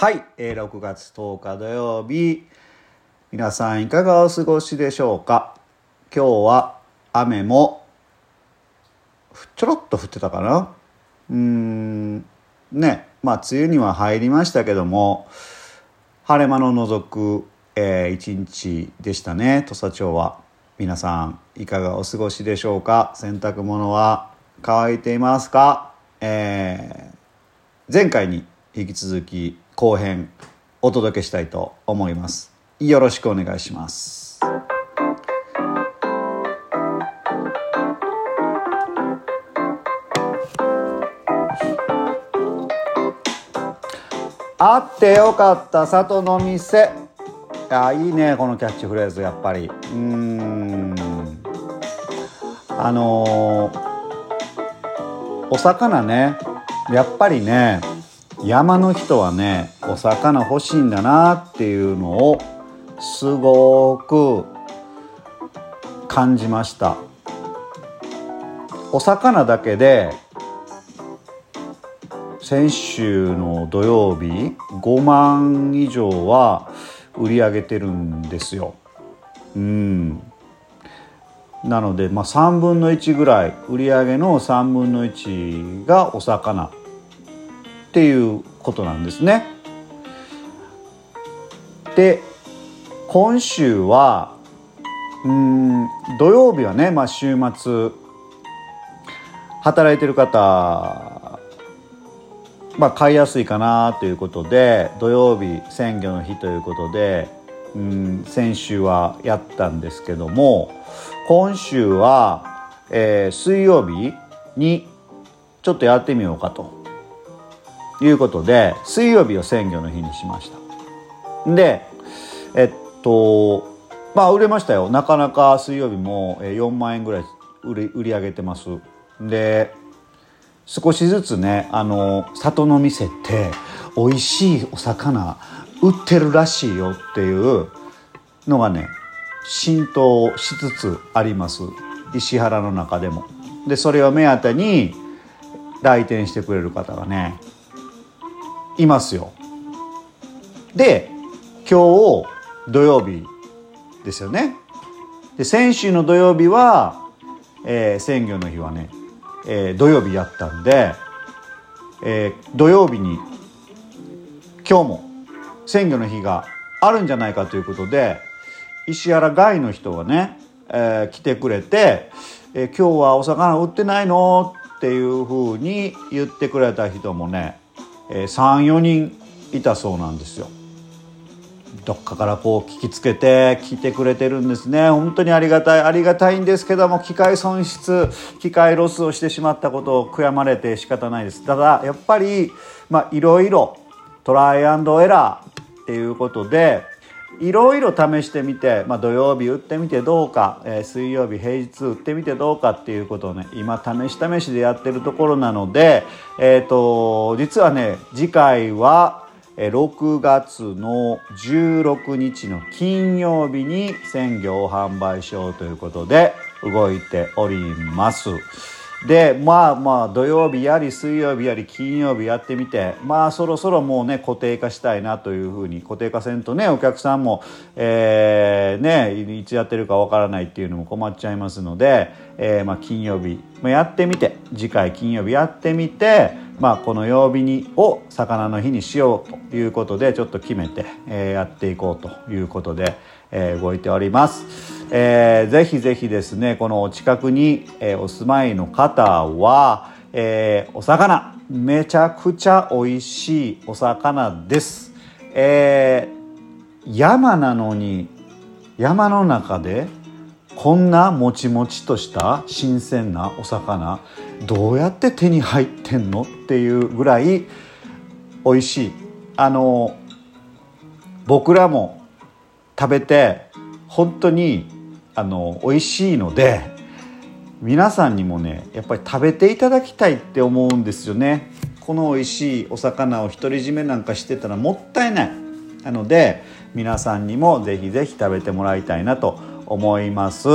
はい、えー6月10日土曜日。皆さんいかがお過ごしでしょうか？今日は雨もちょろっと降ってたかな？うーんねまあ梅雨には入りましたけども晴れ間の除く、えー一日でしたね。土佐町は。皆さんいかがお過ごしでしょうか？洗濯物は乾いていますか、えー前回に引き続き後編お届けしたいと思います。よろしくお願いします。あってよかった里の店。あいいねこのキャッチフレーズやっぱり。うん。あのーお魚ね。やっぱりね山の人はねお魚欲しいんだなっていうのをすごく感じました。お魚だけで先週の土曜日5万以上は売り上げてるんですよ。うん。なので、まあ、3分の1ぐらい売り上げの3分の1がお魚。っていうことなんですね。で今週はうん土曜日はね、まあ、週末働いてる方まあ買いやすいかなということで土曜日鮮魚の日ということでうん先週はやったんですけども今週は、えー水曜日にちょっとやってみようかということで水曜日を鮮魚の日にしました。でえっとまあ売れましたよ。なかなか水曜日も4万円ぐらい売り売り上げてます。で少しずつねあの里の店って美味しいお魚売ってるらしいよっていうのがね浸透しつつあります。石原の中でも。でそれを目当てに来店してくれる方がねいますよで今日土曜日ですよねで先週の土曜日は、えー鮮魚の日はね、えー土曜日やったんで、えー土曜日に今日も鮮魚の日があるんじゃないかということで石原外の人がね、えー来てくれて、えー今日はお魚売ってないの?」っていうふうに言ってくれた人もね、えー34人いたそうなんですよ。どっかからこう聞きつけて聞いてくれてるんですね本当にありがたいありがたいんですけども機械損失機械ロスをしてしまったことを悔やまれて仕方ないですただやっぱりまあいろいろトライアンドエラーっていうことでいろいろ試してみて、まあ、土曜日打ってみてどうか、えー水曜日平日打ってみてどうかっていうことをね今試し試しでやってるところなので、えー、と実はね次回は6月の16日の金曜日に鮮魚を販売しようということで動いております。でまあまあ土曜日やり水曜日やり金曜日やってみてまあそろそろもうね固定化したいなというふうに固定化せんとねお客さんも、えーねいつやってるかわからないっていうのも困っちゃいますので、えーまあ、金曜日、まあ、やってみて次回金曜日やってみて、まあ、この曜日にを魚の日にしようということでちょっと決めて、えーやっていこうということで、えー動いております。えーぜひぜひですねこのお近くに、えーお住まいの方は、えーお魚めちゃくちゃ美味しいお魚です。えー山なのに山の中でこんなもちもちとした新鮮なお魚どうやって手に入ってんのっていうぐらい美味しいあの僕らも食べて本当にあの美味しいので皆さんにもねやっぱり食べていただきたいって思うんですよね。この美味しいお魚を独り占めなんかしてたらもったいない。なので皆さんにもぜひぜひ食べてもらいたいなと思います、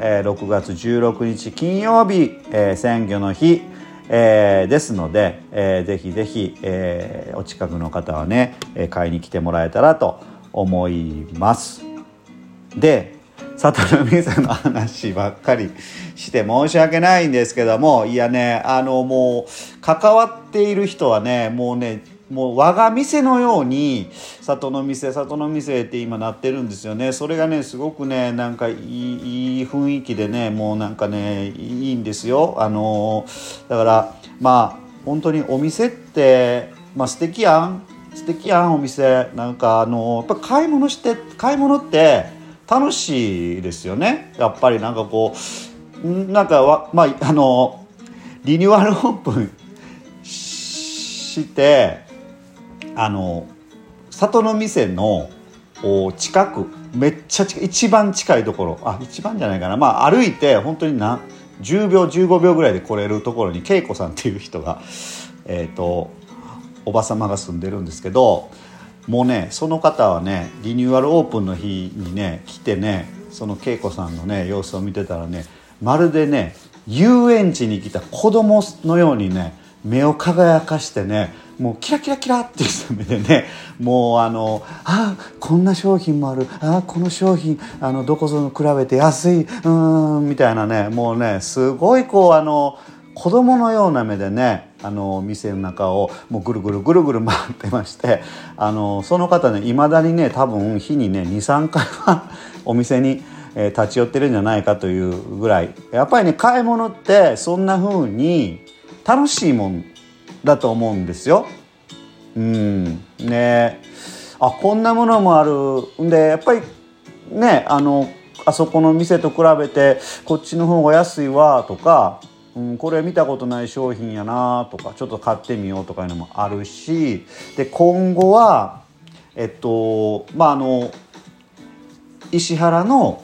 えー6月16日金曜日、えー鮮魚の日、えー、ですので、えー、ぜひぜひ、えー、お近くの方はね、え買いに来てもらえたらと思います思います。で里の水の話ばっかりして申し訳ないんですけどもいやねあのもう関わっている人はねもうねもう我が店のように里の店里の店って今なってるんですよね。それがねすごくねなんかいいいい雰囲気でねもうなんかねいいんですよ。あのだからまあ本当にお店ってまあ素敵やん。素敵やんお店。なんかあのやっぱ買い物して買い物って楽しいですよね。やっぱりなんかこうなんかわまああのリニューアルオープンしてあの里の店の近くめっちゃ近い一番近いところ。あ一番じゃないかな。まあ歩いて本当にな10秒15秒ぐらいで来れるところに恵子さんっていう人がえっ、ー、とおば様が住んでるんですけどもうねその方はねリニューアルオープンの日にね来てねその恵子さんのね様子を見てたらねまるでね遊園地に来た子供のようにね目を輝かしてねもうキラキラキラっていう目でねもうあのあこんな商品もあるあこの商品あのどこぞの比べて安いうんみたいなねもうねすごいこうあの子供のような目でねあの店の中をもうぐるぐるぐるぐる回ってましてあのその方ねいまだにね多分日にね23回はお店に、えー、立ち寄ってるんじゃないかというぐらい。やっぱりね買い物ってそんな風に楽しいもんだと思うんですよ。うん。ね。あこんなものもあるんでやっぱりねあのあそこの店と比べてこっちの方が安いわとか、うん、これ見たことない商品やなとかちょっと買ってみようとかいうのもあるしで今後はえっとまああの石原の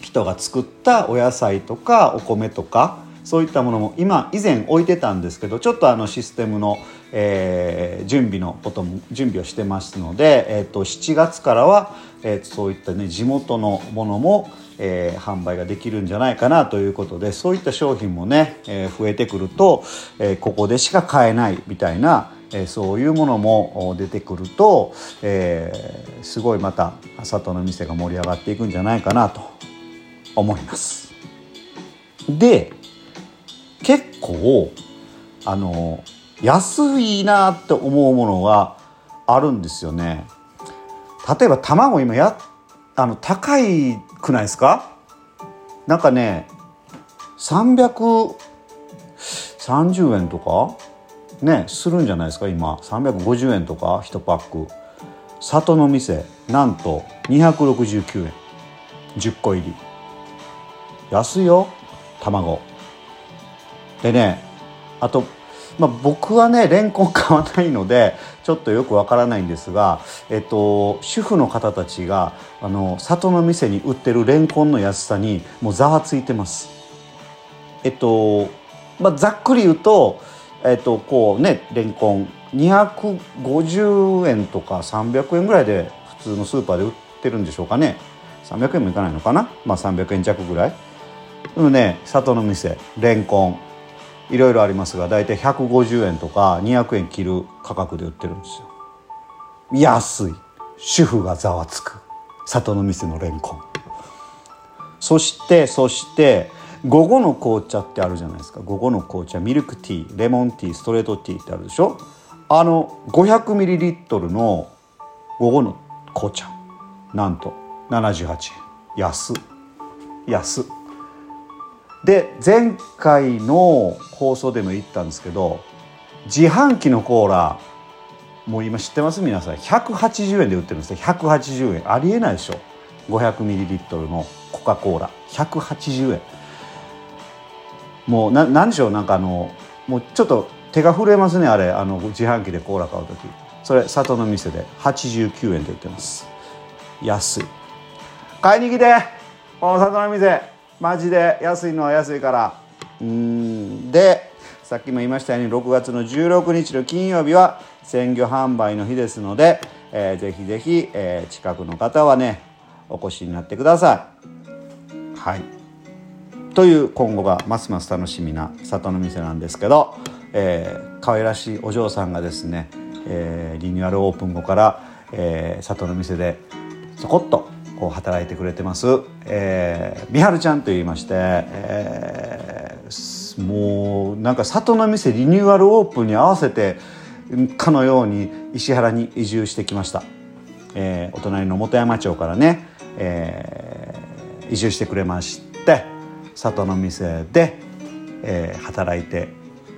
人が作ったお野菜とかお米とかそういったものも今以前置いてたんですけどちょっとあのシステムの、えー、準備のことも準備をしてますので、えーと、7月からは、えー、そういったね地元のものも、えー、販売ができるんじゃないかなということでそういった商品もね、えー、増えてくると、えー、ここでしか買えないみたいなえそういうものも出てくると、えー、すごいまた里の店が盛り上がっていくんじゃないかなと思います。で結構あの安いなって思うものがあるんですよね。例えば卵今やあの高いくないですか？なんかね330円とか？ねするんじゃないですか？今350円とか1パック。里の店なんと269円。10個入り。安いよ卵。でねあと、まあ、僕はねレンコン 買わないのでちょっとよくわからないんですが、えっと、主婦の方たちがあの里の店に売ってるレンコンの安さにもうざわついてます。えっとまあ、ざっくり言うと、えっと、こうねレンコン250円とか300円ぐらいで普通のスーパーで売ってるんでしょうかね。300円もいかないのかな、まあ、300円弱ぐらい。でもね里の店レンコンいろいろありますが大体150円とか200円切る価格で売ってるんですよ。安い。主婦がざわつく。里の店のレンコン。そしてそして午後の紅茶ってあるじゃないですか。午後の紅茶ミルクティーレモンティーストレートティーってあるでしょ。あの 500ml の午後の紅茶。なんと78円。安安で前回の放送でも言ったんですけど自販機のコーラもう今知ってます？皆さん。180円で売ってるんですよ180円。ありえないでしょ。500ml のコカ・コーラ。180円。もうな何でしょう？なんかあのもうちょっと手が震えますねあれ。あの自販機でコーラ買う時。それ里の店で。89円で売ってます。安い。買いに来てこの里の店。マジで安いのは安いから。うん。でさっきも言いましたように6月の16日の金曜日は鮮魚販売の日ですので、えー、ぜひぜひ、えー、近くの方はねお越しになってください。はい。という今後がますます楽しみな里の店なんですけど、えー、可愛らしいお嬢さんがですね、えー、リニューアルオープン後から、えー、里の店でそこっとこう働いてくれてます、えー、みはるちゃんと言いまして、えー、もうなんか里の店リニューアルオープンに合わせてかのように石原に移住してきました、えー、お隣の本山町からね、えー、移住してくれまして里の店で、えー、働いて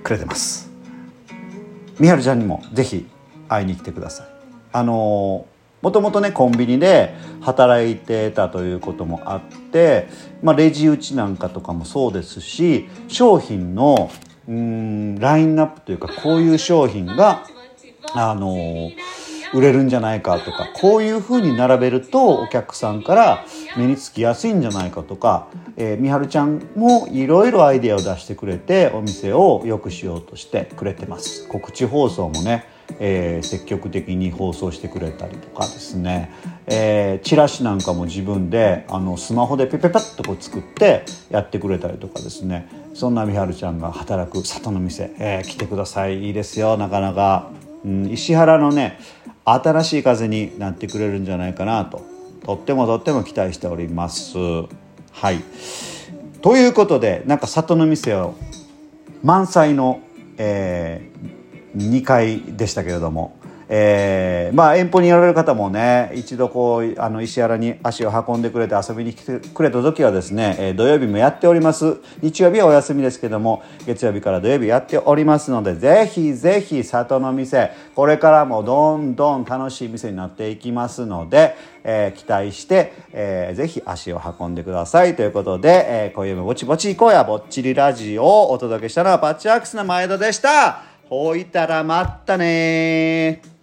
くれてます。みはるちゃんにもぜひ会いに来てください。あのもともとねコンビニで働いてたということもあって、まあ、レジ打ちなんかとかもそうですし商品のうんラインナップというかこういう商品があの売れるんじゃないかとかこういうふうに並べるとお客さんから目につきやすいんじゃないかとか、えー、みはるちゃんもいろいろアイデアを出してくれてお店を良くしようとしてくれてます。告知放送もね、えー、積極的に放送してくれたりとかですね、えー、チラシなんかも自分であのスマホでペペペッとこう作ってやってくれたりとかですね。そんなみはるちゃんが働く里の店、えー、来てください。いいですよなかなか、うん、石原のね新しい風になってくれるんじゃないかなと。とってもとっても期待しております。はい。ということでなんか里の店を満載の、えー、2階でしたけれども。えー、まあ遠方にやられる方もね一度こうあの石原に足を運んでくれて遊びに来てくれた時はですね、えー、土曜日もやっております。日曜日はお休みですけども月曜日から土曜日やっておりますのでぜひぜひ里の店これからもどんどん楽しい店になっていきますので、えー、期待して、えー、ぜひ足を運んでください。ということで、えー、今夜もぼちぼち行こうや。ぼっちりラジオをお届けしたのはパッチワークスの前田でした。ほいたらまったね